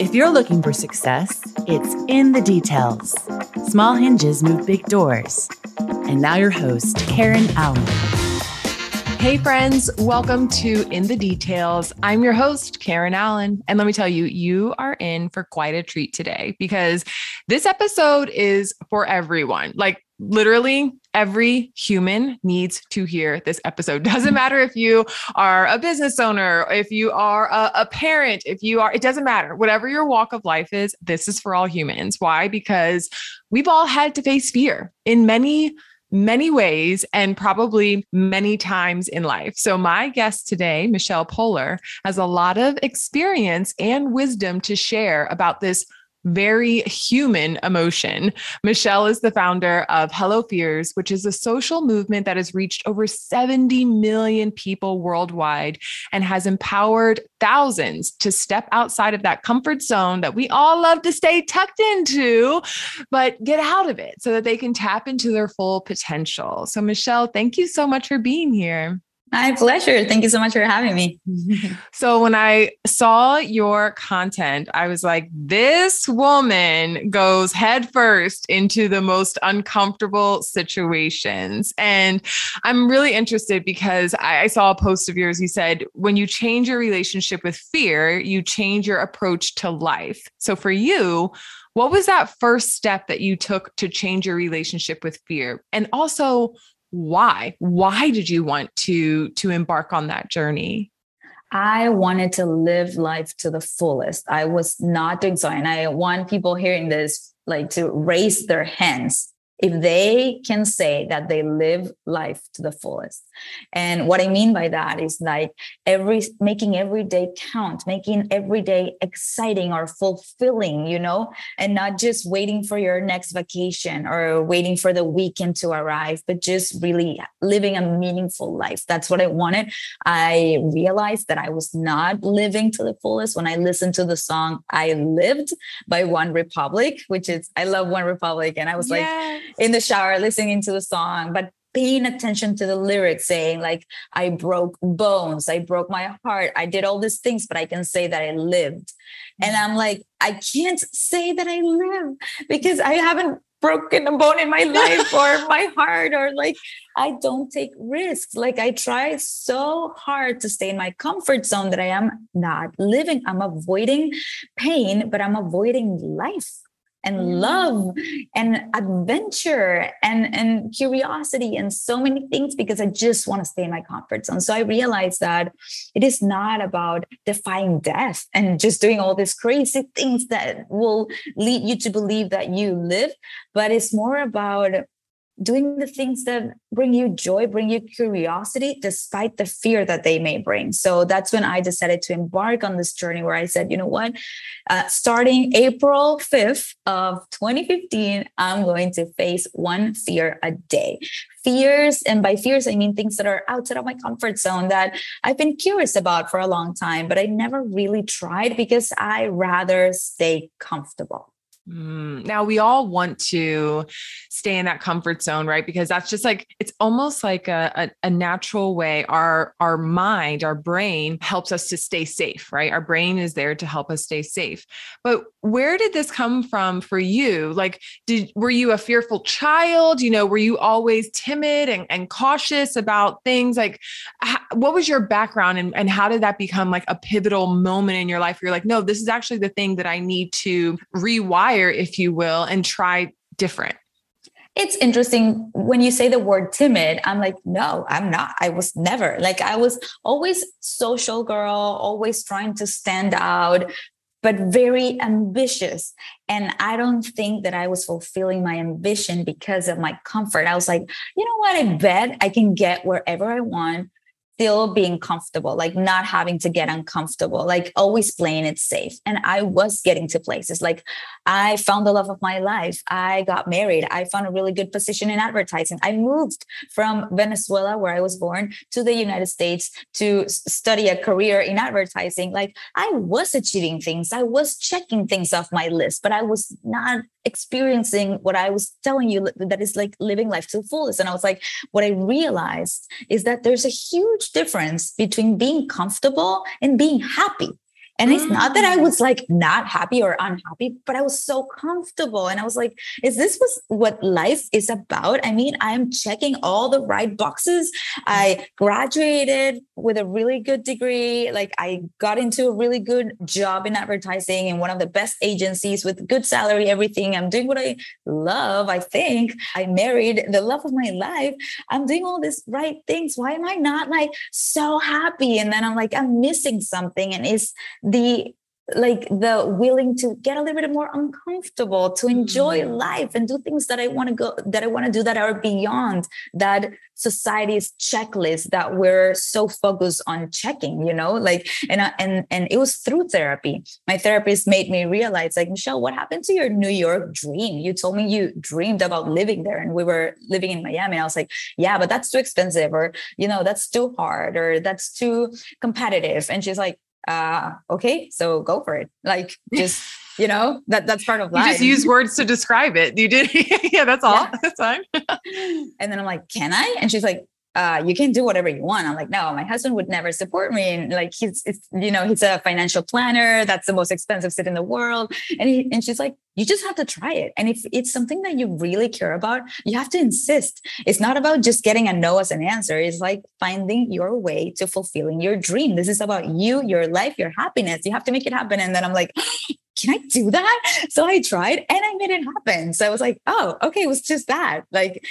If you're looking for success, it's in the details. Small hinges move big doors. And now, your host, Karen Allen. Hey, friends, welcome to In the Details. I'm your host, Karen Allen. And let me tell you, you are in for quite a treat today because this episode is for everyone. Like, literally every human needs to hear this episode. Doesn't matter if you are a business owner, if you are a, a, parent, if you are, it doesn't matter. Whatever your walk of life is, this is for all humans. Why? Because we've all had to face fear in many many ways and probably many times in life. So, my guest today, Michelle Poler, has a lot of experience and wisdom to share about this very human emotion. Michelle is the founder of Hello Fears, which is a social movement that has reached over 70 million people worldwide and has empowered thousands to step outside of that comfort zone that we all love to stay tucked into, but get out of it so that they can tap into their full potential. So, Michelle, thank you so much for being here. My pleasure. Thank you so much for having me. so, when I saw your content, I was like, this woman goes headfirst into the most uncomfortable situations. And I'm really interested because I, I saw a post of yours. You said, when you change your relationship with fear, you change your approach to life. So, for you, what was that first step that you took to change your relationship with fear? And also, why why did you want to to embark on that journey I wanted to live life to the fullest. I was not doing so. And I want people hearing this like to raise their hands if they can say that they live life to the fullest. And what i mean by that is like every making every day count making every day exciting or fulfilling you know and not just waiting for your next vacation or waiting for the weekend to arrive but just really living a meaningful life. That's what i wanted. I realized that i was not living to the fullest. When i listened to the song i lived by OneRepublic, which is i love OneRepublic. and i was like in the shower listening to the song, but paying attention to the lyrics saying like i broke bones i broke my heart i did all these things but i can say that i lived. And i'm like i can't say that i live because i haven't broken a bone in my life or my heart or like i don't take risks. Like i try so hard to stay in my comfort zone that i am not living. I'm avoiding pain but i'm avoiding life and mm. love and adventure and and curiosity and so many things because I just want to stay in my comfort zone. So I realized that it is not about defying death and just doing all these crazy things that will lead you to believe that you live, but it's more about doing the things that bring you joy, bring you curiosity, despite the fear that they may bring. So that's when I decided to embark on this journey where I said, you know what, uh, starting April 5th of 2015, I'm going to face one fear a day. Fears, and by fears, I mean things that are outside of my comfort zone that I've been curious about for a long time, but I never really tried because I rather stay comfortable. Mm, now we all want to stay in that comfort zone, right? Because that's just like it's almost like a, a, a, natural way. Our our mind, our brain helps us to stay safe, right? Our brain is there to help us stay safe. But where did this come from for you? Like, did were you a fearful child? You know, were you always timid and, and cautious about things? Like, how, what was your background and, and how did that become like a pivotal moment in your life? Where you're like, no, this is actually the thing that I need to rewire if you will, and try different? It's interesting when you say the word timid. I'm like, no, I'm not. I was never like, I was always social girl, always trying to stand out, but very ambitious. And I don't think that I was fulfilling my ambition because of my comfort. I was like, you know what? I bet I can get wherever I want still being comfortable, like not having to get uncomfortable, like always playing it safe. And I was getting to places like I found the love of my life. I got married. I found a really good position in advertising. I moved from Venezuela, where I was born, to the United States to study a career in advertising. Like I was achieving things, I was checking things off my list, but I was not experiencing what I was telling you that is like living life to the fullest. And I was like, what I realized is that there's a huge difference between being comfortable and being happy. And it's not that I mm. was like not happy or unhappy, but I was so comfortable. And I was like, is this was what life is about? I mean, I'm checking all the right boxes. I graduated with a really good degree. Like I got into a really good job in advertising in one of the best agencies with good salary, everything. I'm doing what I love, I think. I married the love of my life. I'm doing all these right things. Why am I not like so happy? And then I'm like, I'm missing something. And it's the like the willing to get a little bit more uncomfortable to enjoy mm. life and do things that i want to go that i want to do that are beyond that society's checklist that we're so focused on checking you know? Like and and and it was through therapy. My therapist made me realize like michelle what happened to your new york dream? You told me you dreamed about living there and we were living in miami. And i was like yeah but that's too expensive or you know that's too hard or that's too competitive. And she's like uh okay so go for it. Like just you know that that's part of life you just use words to describe it. You did yeah that's all. Yeah. that's fine. And then i'm like can i? And she's like uh, you can do whatever you want. I'm like, no, my husband would never support me. And like, he's, you know, he's a financial planner. That's the most expensive sit in the world. And he, and she's like, you just have to try it. And if it's something that you really care about, you have to insist. It's not about just getting a no as an answer. It's like finding your way to fulfilling your dream. This is about you, your life, your happiness. You have to make it happen. And then I'm like, can I do that? So I tried and I made it happen. So I was like, oh, okay, it was just that. Like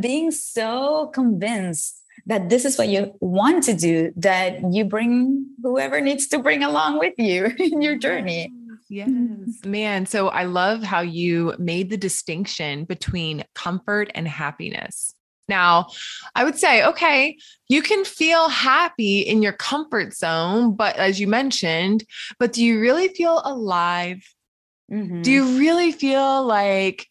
being so convinced that this is what you want to do, that you bring whoever needs to bring along with you in your journey. Yes, mm-hmm. man. So I love how you made the distinction between comfort and happiness. Now, I would say, okay, you can feel happy in your comfort zone, but as you mentioned, but do you really feel alive? Mm-hmm. Do you really feel like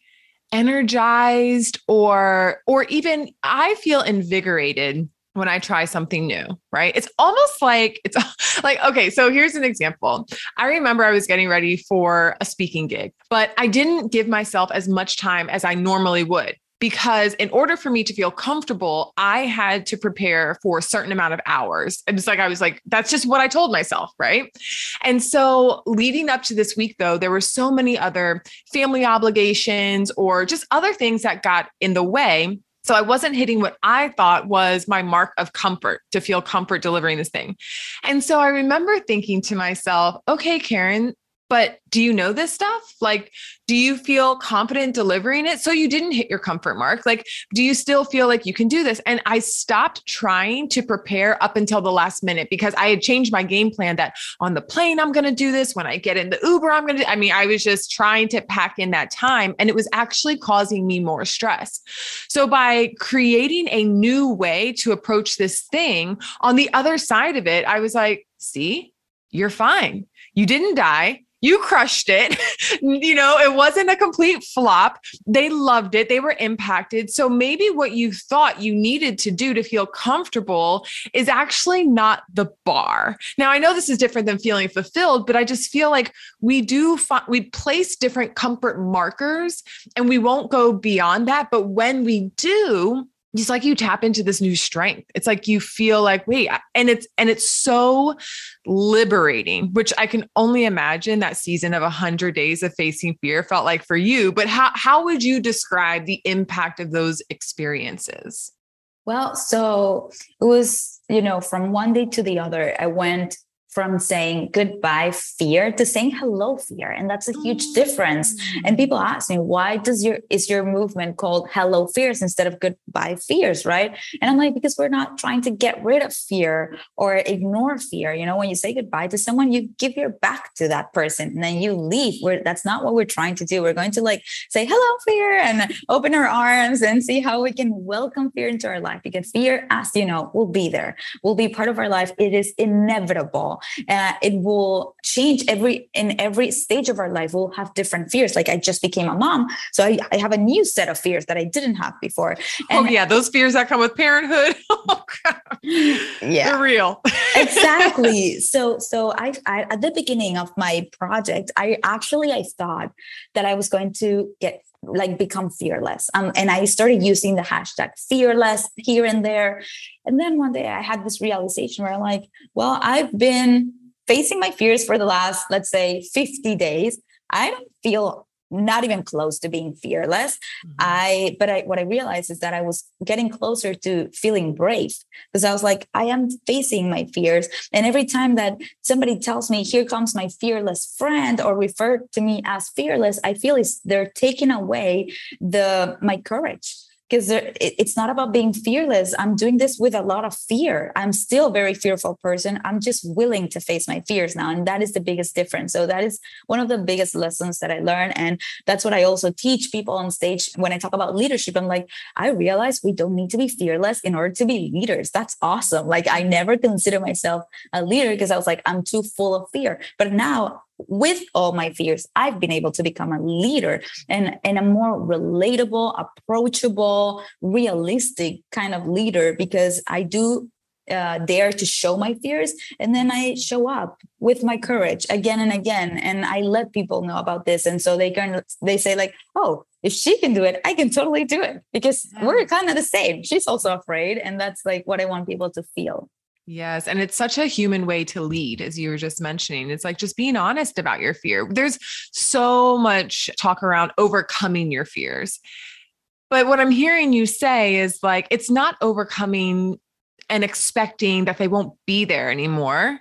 energized or or even I feel invigorated when I try something new, right? It's almost like it's like, okay, so here's an example. I remember I was getting ready for a speaking gig, but I didn't give myself as much time as I normally would because in order for me to feel comfortable, I had to prepare for a certain amount of hours. And it's like, I was like, that's just what I told myself. Right. And so leading up to this week, though, there were so many other family obligations or just other things that got in the way. So I wasn't hitting what I thought was my mark of comfort to feel comfort delivering this thing. And so I remember thinking to myself, okay, Karen, but do you know this stuff? Like, do you feel confident delivering it? So you didn't hit your comfort mark. Like, do you still feel like you can do this? And I stopped trying to prepare up until the last minute because I had changed my game plan that on the plane, I'm going to do this. When I get in the Uber, I'm going to, I mean, I was just trying to pack in that time and it was actually causing me more stress. So by creating a new way to approach this thing on the other side of it, I was like, see, you're fine. You didn't die you crushed it. you know, it wasn't a complete flop. They loved it. They were impacted. So maybe what you thought you needed to do to feel comfortable is actually not the bar. Now, I know this is different than feeling fulfilled, but I just feel like we do fi- we place different comfort markers and we won't go beyond that, but when we do, it's like you tap into this new strength. It's like you feel like, wait, and it's and it's so liberating, which I can only imagine that season of a hundred days of facing fear felt like for you. But how how would you describe the impact of those experiences? Well, so it was, you know, from one day to the other, I went from saying goodbye fear to saying hello fear and that's a huge difference. And mm. people ask me why does your is your movement called hello fears instead of goodbye fears right? And i'm like because we're not trying to get rid of fear or ignore fear. You know when you say goodbye to someone you give your back to that person and then you leave. Where that's not what we're trying to do. We're going to like say hello fear and open our arms and see how we can welcome fear into our life. Because fear as you know will be there will be part of our life. It is inevitable uh, it will change every in every stage of our life. We'll have different fears. Like i just became a mom so i, I have a new set of fears that i didn't have before. Oh, and oh yeah those fears that come with parenthood. Oh, yeah. They're real. Exactly. So so I, I at the beginning of my project i actually i thought that i was going to get like become fearless. Um, and I started using the hashtag fearless here and there. And then one day I had this realization where I'm like, well, I've been facing my fears for the last, let's say, 50 days, I don't feel not even close to being fearless. Mm-hmm. i but i what i realized is that i was getting closer to feeling brave because i was like i am facing my fears. And every time that somebody tells me here comes my fearless friend or refer to me as fearless i feel is they're taking away the my courage because it's not about being fearless. I'm doing this with a lot of fear. I'm still a very fearful person. I'm just willing to face my fears now. And that is the biggest difference. So that is one of the biggest lessons that I learned. And that's what I also teach people on stage when I talk about leadership. I'm like, I realize we don't need to be fearless in order to be leaders. That's awesome. Like I never consider myself a leader because I was like, I'm too full of fear. But now with all my fears, I've been able to become a leader and, and a more relatable, approachable, realistic kind of leader because I do uh, dare to show my fears and then i show up with my courage again and again. And i let people know about this. And so they can they say like oh if she can do it i can totally do it. Because yeah. we're kind of the same. She's also afraid and that's like what i want people to feel Yes. And it's such a human way to lead, as you were just mentioning. It's like just being honest about your fear. There's so much talk around overcoming your fears. But what I'm hearing you say is like, it's not overcoming and expecting that they won't be there anymore.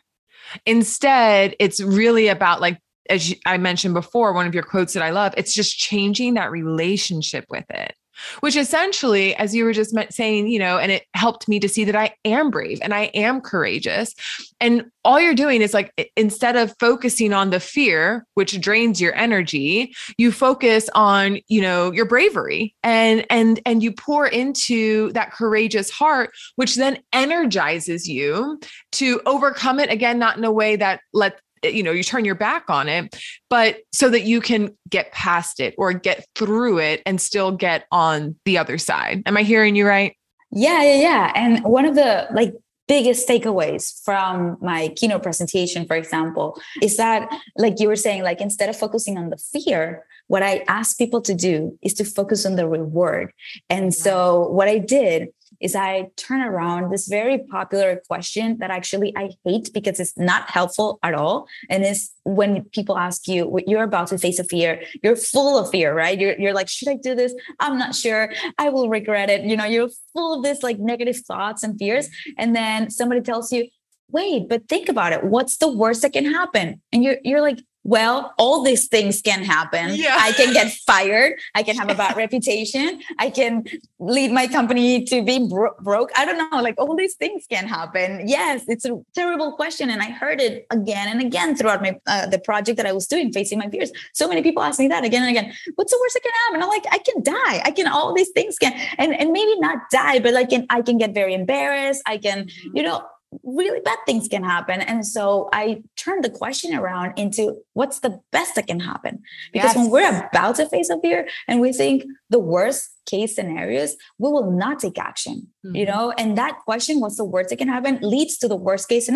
Instead, it's really about like, as I mentioned before, one of your quotes that I love, it's just changing that relationship with it which essentially, as you were just saying, you know, and it helped me to see that I am brave and I am courageous. And all you're doing is like, instead of focusing on the fear, which drains your energy, you focus on, you know, your bravery and, and, and you pour into that courageous heart, which then energizes you to overcome it again, not in a way that let Eh, you know you turn your back on it but so that you can get past it or get through it and still get on the other side. Am i hearing you right? Yeah yeah yeah. And one of the like biggest takeaways from my keynote presentation for example is that like you were saying like instead of focusing on the fear what i ask people to do is to focus on the reward. And so what i did is I turn around this very popular question that actually I hate because it's not helpful at all. And it's when people ask you, you're about to face a fear, you're full of fear, right? You're, you're like, should I do this? I'm not sure. I will regret it. You know, you're full of this like negative thoughts and fears. And then somebody tells you, wait, but think about it. What's the worst that can happen? And you're, you're like, well, all these things can happen. Yeah. I can get fired. I can have a bad reputation. I can lead my company to be bro- broke. I don't know. Like all these things can happen. Yes, it's a terrible question, and I heard it again and again throughout my uh, the project that I was doing, facing my fears. So many people ask me that again and again. What's the worst that can happen? I'm like, I can die. I can. All these things can, and and maybe not die, but like, can I can get very embarrassed. I can, mm-hmm. you know, really bad things can happen. And so I turned the question around into what's the best that can happen? Because yes. when we're about to face a fear and we think the worst case scenarios, we will not take action, mm-hmm. you know? And that question, what's the worst that can happen, leads to the worst case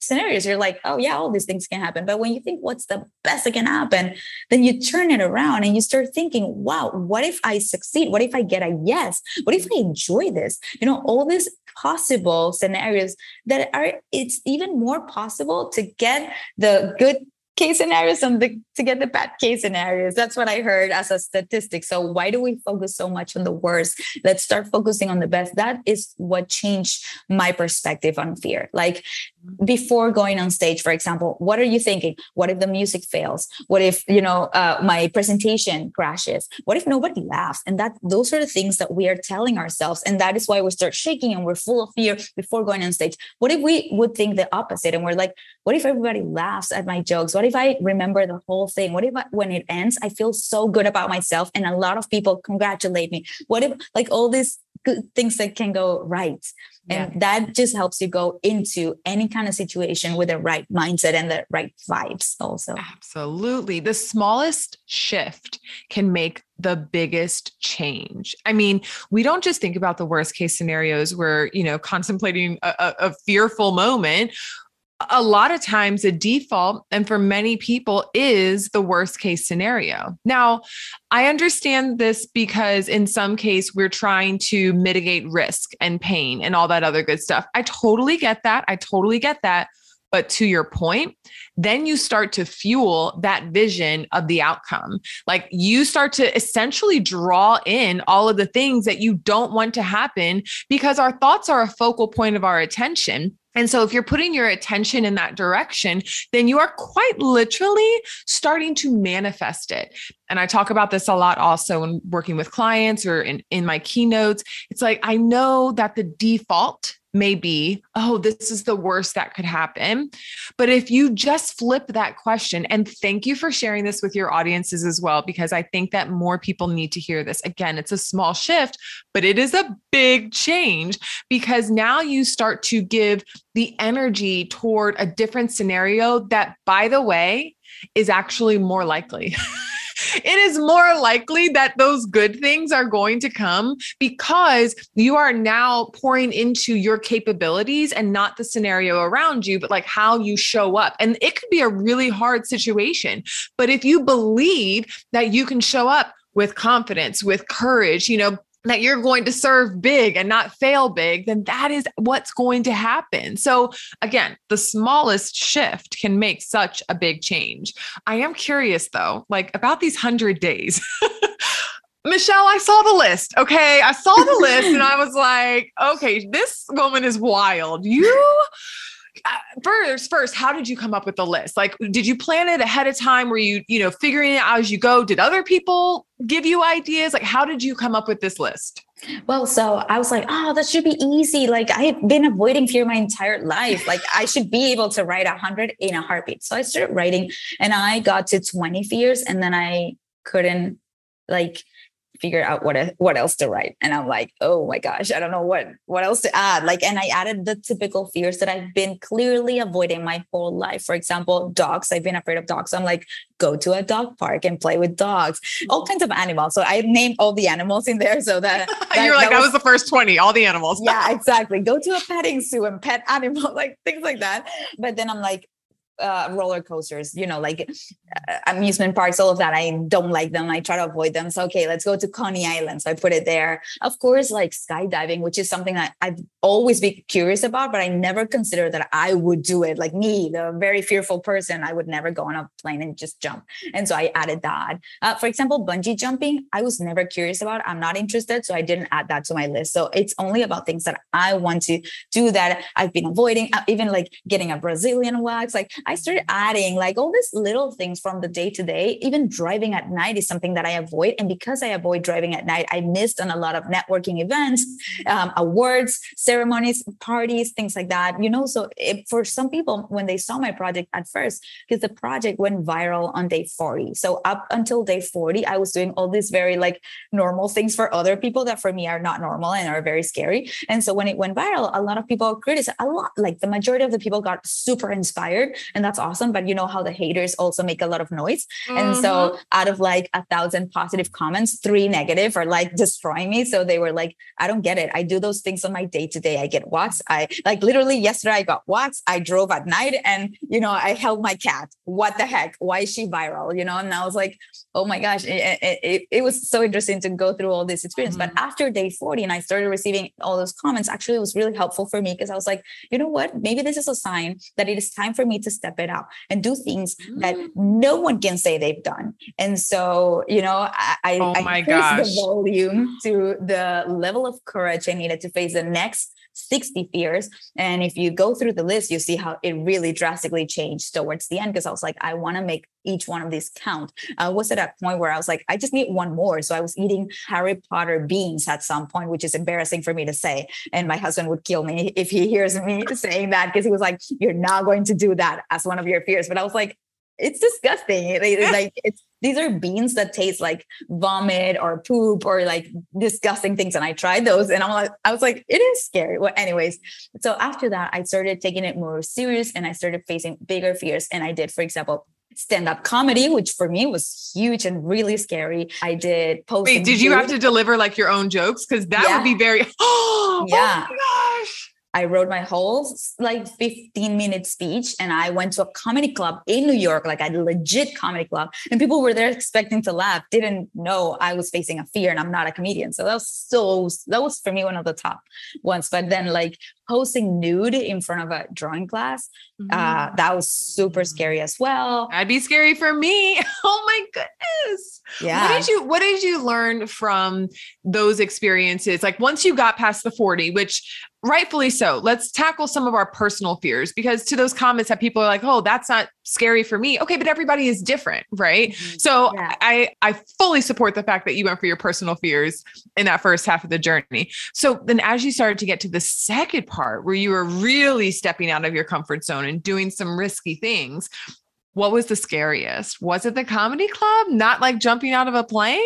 scenarios. You're like, oh, yeah, all these things can happen. But when you think what's the best that can happen, then you turn it around and you start thinking, wow, what if I succeed? What if I get a yes? What if I enjoy this? You know, all these possible scenarios that are, it's even more possible to get the good case scenarios and the, to get the bad case scenarios. That's what I heard as a statistic. So why do we focus so much on the worst? Let's start focusing on the best. That is what changed my perspective on fear. Like before going on stage, for example, what are you thinking? What if the music fails? What if you know uh, my presentation crashes? What if nobody laughs? And that those are the things that we are telling ourselves, and that is why we start shaking and we're full of fear before going on stage. What if we would think the opposite and we're like, what if everybody laughs at my jokes? What if I remember the whole thing? What if I, when it ends, I feel so good about myself and a lot of people congratulate me? What if like all these good things that can go right? And yeah. that just helps you go into any kind of situation with the right mindset and the right vibes also. Absolutely. The smallest shift can make the biggest change. I mean, we don't just think about the worst case scenarios where, you know, contemplating a, a fearful moment a lot of times a default and for many people is the worst case scenario. Now, I understand this because in some case we're trying to mitigate risk and pain and all that other good stuff. I totally get that. I totally get that. But to your point, then you start to fuel that vision of the outcome. Like you start to essentially draw in all of the things that you don't want to happen because our thoughts are a focal point of our attention. And so, if you're putting your attention in that direction, then you are quite literally starting to manifest it. And I talk about this a lot also when working with clients or in, in my keynotes. It's like, I know that the default may be, oh, this is the worst that could happen. But if you just flip that question, and thank you for sharing this with your audiences as well, because I think that more people need to hear this. Again, it's a small shift, but it is a big change because now you start to give the energy toward a different scenario that, by the way, is actually more likely. it is more likely that those good things are going to come because you are now pouring into your capabilities and not the scenario around you, but like how you show up. And it could be a really hard situation. But if you believe that you can show up with confidence, with courage, you know, that you're going to serve big and not fail big, then that is what's going to happen. So, again, the smallest shift can make such a big change. I am curious though, like about these 100 days. Michelle, I saw the list. Okay. I saw the list and I was like, okay, this woman is wild. You Uh, first first how did you come up with the list like did you plan it ahead of time were you you know figuring it out as you go did other people give you ideas like how did you come up with this list well, so I was like, oh, that should be easy. Like I have been avoiding fear my entire life. Like I should be able to write a hundred in a heartbeat. So I started writing and I got to 20 fears and then I couldn't like figure out what what else to write. And i'm like oh my gosh i don't know what what else to add. Like and i added the typical fears that i've been clearly avoiding my whole life. For example dogs. I've been afraid of dogs. So i'm like go to a dog park and play with dogs. All kinds of animals. So i named all the animals in there so that, that you're like that was, that was the first 20 all the animals. Yeah exactly. Go to a petting zoo and pet animals like things like that. But then i'm like uh, roller coasters, you know, like uh, amusement parks, all of that. I don't like them. I try to avoid them. So, okay, let's go to Coney Island. So I put it there. Of course, like skydiving, which is something that I've always been curious about, but I never considered that I would do it. Like me, the very fearful person, I would never go on a plane and just jump. And so I added that. Uh, for example, bungee jumping, I was never curious about. I'm not interested. So I didn't add that to my list. So it's only about things that I want to do that I've been avoiding, uh, even like getting a Brazilian wax. Like I started adding like all these little things from the day to day. Even driving at night is something that I avoid. And because I avoid driving at night, I missed on a lot of networking events, um, awards, ceremonies, parties, things like that. You know, so it, for some people, when they saw my project at first, because the project went viral on day 40. So up until day 40, I was doing all these very like normal things for other people that for me are not normal and are very scary. And so when it went viral, a lot of people criticized a lot, like the majority of the people got super inspired and that's awesome. But you know how the haters also make a lot of noise. Mm-hmm. And so mm-hmm. out of like a thousand positive comments, three negative are like destroying me. So they were like, I don't get it. I do those things on my day to day. I get walks. I like literally yesterday I got walks. I drove at night and you know, I held my cat. What the heck? Why is she viral? You know, and I was like, oh my gosh, it, it, it was so interesting to go through all this experience. Mm-hmm. But after day 40 and I started receiving all those comments, actually it was really helpful for me because I was like, you know what? Maybe this is a sign that it is time for me to step it out and do things mm. that no one can say they've done. And so, you know, I, oh I increased the volume to the level of courage I needed to face the next 60 fears. And if you go through the list, you see how it really drastically changed towards the end. Because I was like, I want to make each one of these count. I was at a point where I was like, I just need one more. So I was eating Harry Potter beans at some point, which is embarrassing for me to say. And my husband would kill me if he hears me saying that because he was like, You're not going to do that as one of your fears. But I was like, it's disgusting. It's like it's these are beans that taste like vomit or poop or like disgusting things. And I tried those and I'm like, I was like, it is scary. Well, anyways, so after that, I started taking it more serious and I started facing bigger fears. And I did, for example, stand-up comedy, which for me was huge and really scary. I did post. Wait, did you have to deliver like your own jokes? Because that yeah. would be very oh, yeah. Oh gosh. I wrote my whole like 15 minute speech and I went to a comedy club in New York, like a legit comedy club. And people were there expecting to laugh, didn't know I was facing a fear and I'm not a comedian. So that was so, that was for me one of the top ones. But then like posing nude in front of a drawing class, uh, mm-hmm. uh, that was super scary as well. That'd be scary for me. oh my goodness. Yeah. What did you, what did you learn from those experiences? Like once you got past the 40, which rightfully so. Let's tackle some of our personal fears because to those comments that people are like, "Oh, that's not scary for me." Okay, but everybody is different, right? Mm-hmm. So yeah. I I fully support the fact that you went for your personal fears in that first half of the journey. So then as you started to get to the second part where you were really stepping out of your comfort zone and doing some risky things, what was the scariest? Was it the comedy club? Not like jumping out of a plane?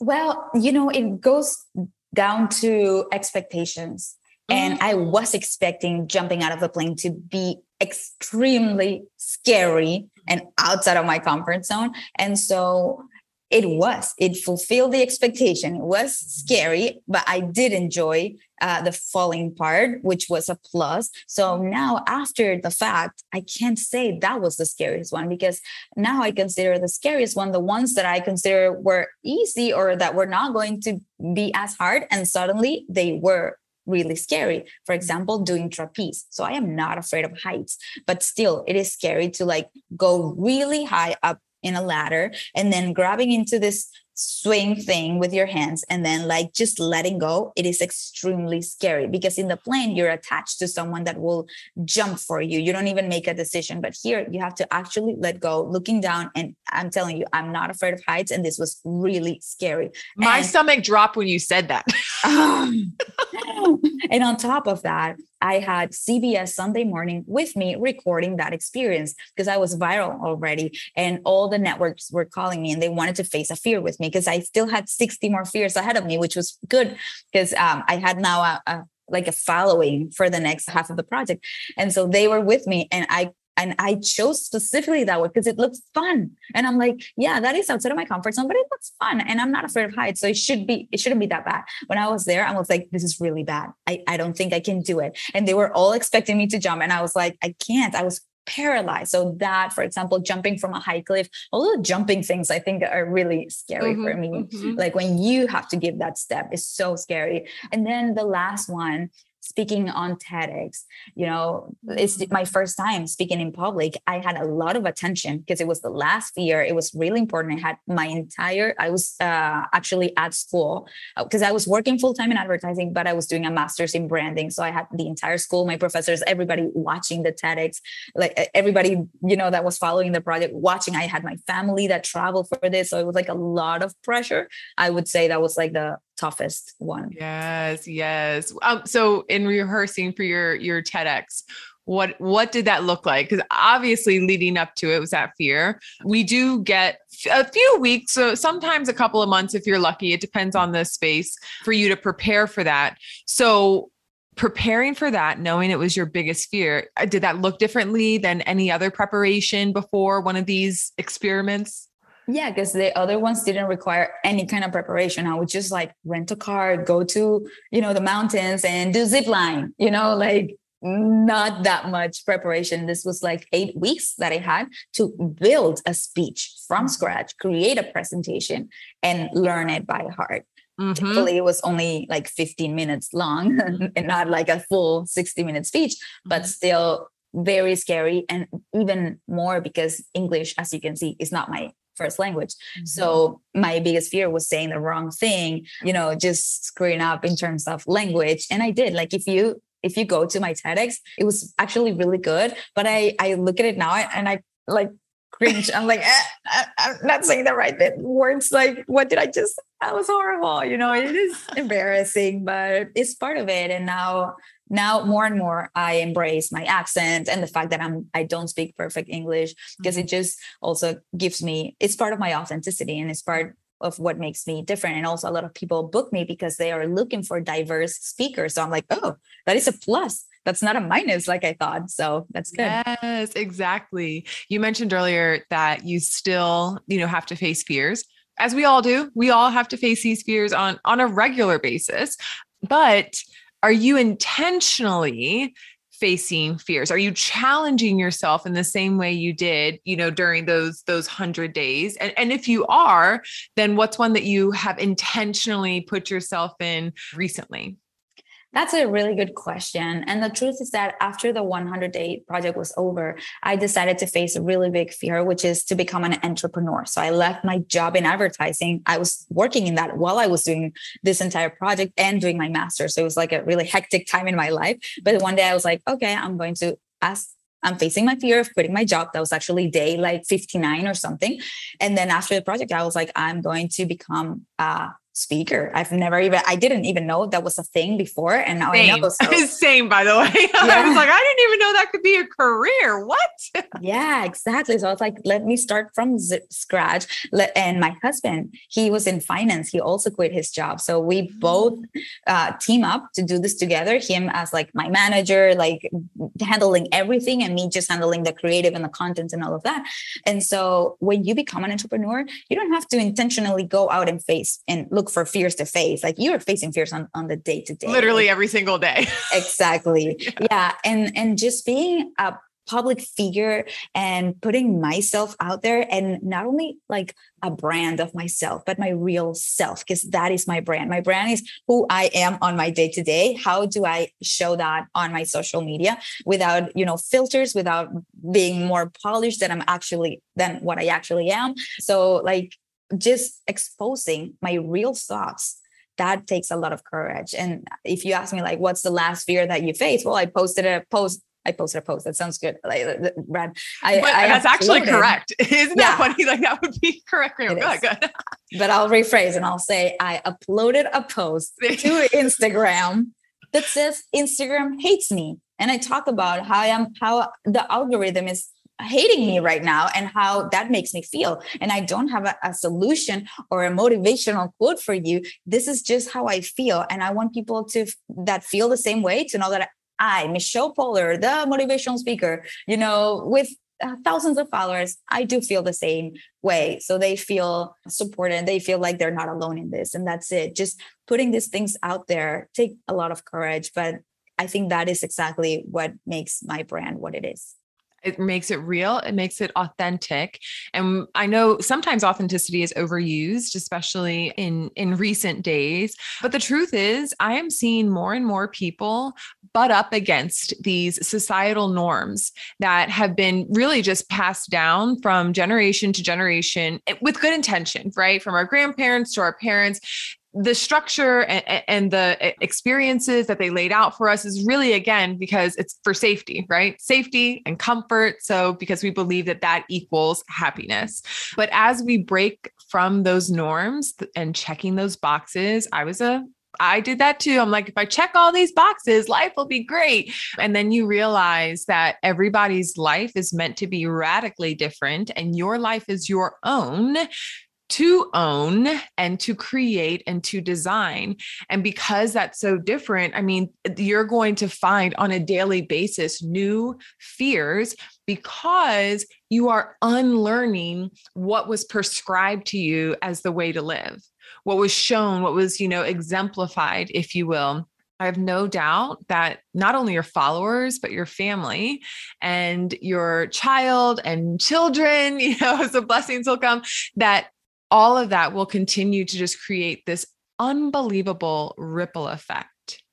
Well, you know, it goes down to expectations and I was expecting jumping out of a plane to be extremely scary and outside of my comfort zone. And so it was, it fulfilled the expectation. It was scary, but I did enjoy uh, the falling part, which was a plus. So now, after the fact, I can't say that was the scariest one because now I consider the scariest one the ones that I consider were easy or that were not going to be as hard. And suddenly they were really scary. For mm-hmm. example, doing trapeze. So I am not afraid of heights, but still it is scary to like go really high up in a ladder and then grabbing into this swing thing with your hands and then like just letting go it is extremely scary because in the plane you're attached to someone that will jump for you. You don't even make a decision but here you have to actually let go looking down and i'm telling you i'm not afraid of heights and this was really scary. My and, stomach dropped when you said that. Um, and on top of that I had CBS Sunday morning with me recording that experience because I was viral already. And all the networks were calling me and they wanted to face a fear with me because I still had 60 more fears ahead of me, which was good because um, I had now a, a like a following for the next half of the project. And so they were with me and I and I chose specifically that one because it looks fun. And I'm like, yeah, that is outside of my comfort zone, but it looks fun. And I'm not afraid of heights. So it should be, it shouldn't be that bad. When I was there, I was like, this is really bad. I, I don't think I can do it. And they were all expecting me to jump. And I was like, I can't. I was paralyzed. So that, for example, jumping from a high cliff, all the jumping things I think are really scary mm-hmm, for me. Mm-hmm. Like when you have to give that step is so scary. And then the last one speaking on TEDx. You know, it's mm-hmm. my first time speaking in public. I had a lot of attention because it was the last year. It was really important. I had my entire, I was uh, actually at school because uh, I was working full time in advertising, but I was doing a master's in branding. So I had the entire school, my professors, everybody watching the TEDx, like everybody, you know, that was following the project watching. I had my family that traveled for this. So it was like a lot of pressure. I would say that was like the toughest one. Yes, yes. Um, so in rehearsing for your your TEDx, what what did that look like? Because obviously leading up to it was that fear. We do get a few weeks, so sometimes a couple of months if you're lucky. It depends on the space for you to prepare for that. So preparing for that, knowing it was your biggest fear, uh, did that look differently than any other preparation before one of these experiments? Yeah, because the other ones didn't require any kind of preparation. I would just like rent a car, go to, you know, the mountains and do zip line, you know, like not that much preparation. This was like eight weeks that I had to build a speech from scratch, create a presentation, and learn it by heart. Mm-hmm. Typically, it was only like 15 minutes long and not like a full 60 minute speech, but mm-hmm. still very scary and even more because English, as you can see, is not my first language. Mm-hmm. So my biggest fear was saying the wrong thing, you know, just screwing up in terms of language. And I did. Like if you if you go to my TEDx, it was actually really good. But I I look at it now and I like cringe. I'm like, eh, I'm not saying the right words. Like, what did I just? That was horrible. You know, it is embarrassing, but it's part of it. And now now more and more i embrace my accent and the fact that i'm i don't speak perfect english because it mm-hmm. just also gives me it's part of my authenticity and it's part of what makes me different and also a lot of people book me because they are looking for diverse speakers so i'm like oh that is a plus that's not a minus like I thought. So that's good. Yes, exactly. You mentioned earlier that you still, you know, have to face fears. As we all do. We all have to face these fears on on a regular basis. But are you intentionally facing fears? Are you challenging yourself in the same way you did you know during those those 100 days? And, and if you are then what's one that you have intentionally put yourself in recently that's a really good question. And the truth is that after the 100 day project was over, I decided to face a really big fear, which is to become an entrepreneur. So I left my job in advertising. I was working in that while I was doing this entire project and doing my master's. So it was like a really hectic time in my life. But one day I was like, okay, I'm going to ask I'm facing my fear of quitting my job. That was actually day like 59 or something. And then after the project, I was like, I'm going to become a speaker. I've never even, I didn't even know that was a thing before. And now Same. I know. So. Same, by the way. Yeah. I was like, I didn't even know that could be a career. What? yeah, exactly. So I was like, let me start from scratch. And my husband, he was in finance. He also quit his job. So we both mm. uh, team up to do this together. Him as like my manager, like handling everything, and me just handling the creative and the content and all of that. And so when you become an entrepreneur, you don't have to intentionally go out and face and look for fears to face. Like you're facing fears on, on the day to day. Literally every single day. exactly. Yeah. yeah. And and just being a public figure and putting myself out there and not only like a brand of myself but my real self because that is my brand. My brand is who i am on my day to day. How do i show that on my social media without you know filters without being more polished than i'm actually than what i actually am? So like just exposing my real thoughts that takes a lot of courage. And if you ask me like what's the last fear that you face well i posted a post I posted a post. That sounds good. Like uh, Brad, I, I that's actually correct. Isn't yeah. that funny? Like that would be correct. Good, good. but I'll rephrase and I'll say I uploaded a post to Instagram that says Instagram hates me. And I talk about how I am how the algorithm is hating me right now and how that makes me feel. And I don't have a, a, solution or a motivational quote for you. This is just how I feel. And I want people to that feel the same way to know that I, Michelle Poler, the motivational speaker, you know, with uh, thousands of followers, I do feel the same way. So they feel supported. They feel like they're not alone in this. And that's it. Just putting these things out there take a lot of courage. But I think that is exactly what makes my brand what it is it makes it real it makes it authentic and i know sometimes authenticity is overused especially in in recent days but the truth is i am seeing more and more people butt up against these societal norms that have been really just passed down from generation to generation eh, with good intention right? From our grandparents to our parents the structure and, and, the experiences that they laid out for us is really again because it's for safety right safety and comfort so because we believe that that equals happiness but as we break from those norms and checking those boxes i was a I did that too. I'm like, if I check all these boxes, life will be great. And then you realize that everybody's life is meant to be radically different, and your life is your own to own and to create and to design. And because that's so different, I mean, you're going to find on a daily basis new fears because you are unlearning what was prescribed to you as the way to live, what was shown, what was, you know, exemplified, if you will. I have no doubt that not only your followers, but your family and your child and children, you know, as the blessings will come, that all of that will continue to just create this unbelievable ripple effect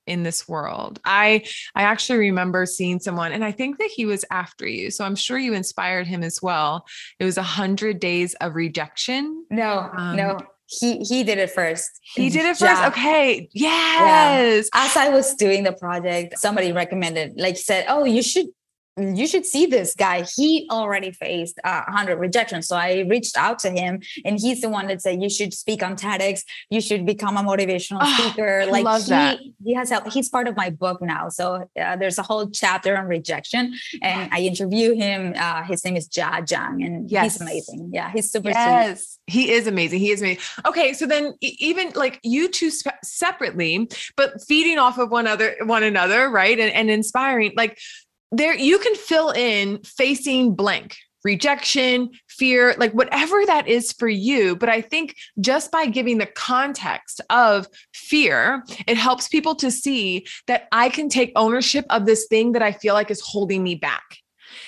in this world. I I actually remember seeing someone and I think that he was after you. So I'm sure you inspired him as well. It was a hundred days of rejection. No, um, no. He he did it first. He did it first. Yeah. Okay. Yes. Yeah. As I was doing the project, somebody recommended, like said, Oh, you should you should see this guy. He already faced a uh, hundred rejections. So I reached out to him and he's the one that said, you should speak on TEDx. You should become a motivational oh, speaker. like love he, that. he has helped. He's part of my book now. So uh, there's a whole chapter on rejection and I interview him. Uh, his name is Jia Jiang and yes. he's amazing. Yeah. He's super yes. Sweet. He is amazing. He is amazing. Okay. So then even like you two sp- separately, but feeding off of one other, one another, right. And, and inspiring like there you can fill in facing blank rejection, fear, like whatever that is for you. But I think just by giving the context of fear, it helps people to see that I can take ownership of this thing that I feel like is holding me back.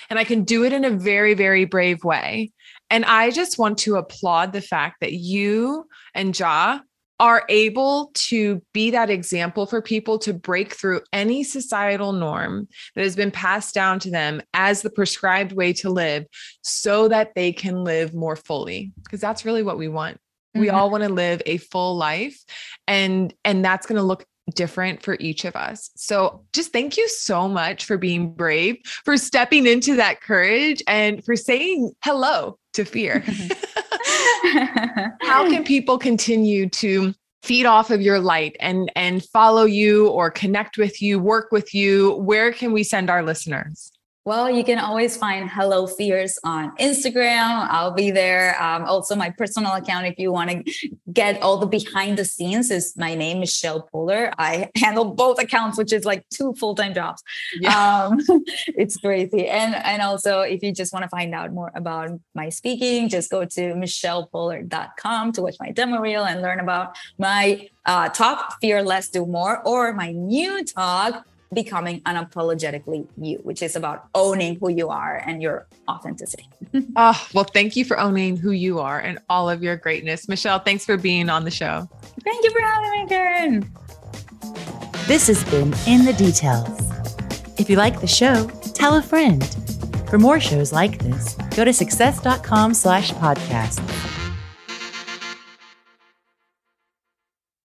And I can do it in a very, very brave way. And I just want to applaud the fact that you and Jia are able to be that example for people to break through any societal norm that has been passed down to them as the prescribed way to live so that they can live more fully because that's really what we want mm-hmm. we all want to live a full life and and that's going to look different for each of us. So just thank you so much for being brave, for stepping into that courage and for saying hello to fear. How can people continue to feed off of your light and and follow you or connect with you, work with you? Where can we send our listeners? Well, you can always find Hello Fears on Instagram. I'll be there. Um, also, my personal account, if you want to get all the behind the scenes, is my name, Michelle Poler. I handle both accounts, which is like two full time jobs. Yeah. Um, it's crazy. And and also, if you just want to find out more about my speaking, just go to michellepoler.com to watch my demo reel and learn about my uh, talk, Fear Less, Do More, or my new talk, becoming unapologetically you, which is about owning who you are and your authenticity. oh, well, thank you for owning who you are and all of your greatness. Michelle, thanks for being on the show. Thank you for having me, Karen. This has been In the Details. If you like the show, tell a friend. For more shows like this, go to success.com slash podcast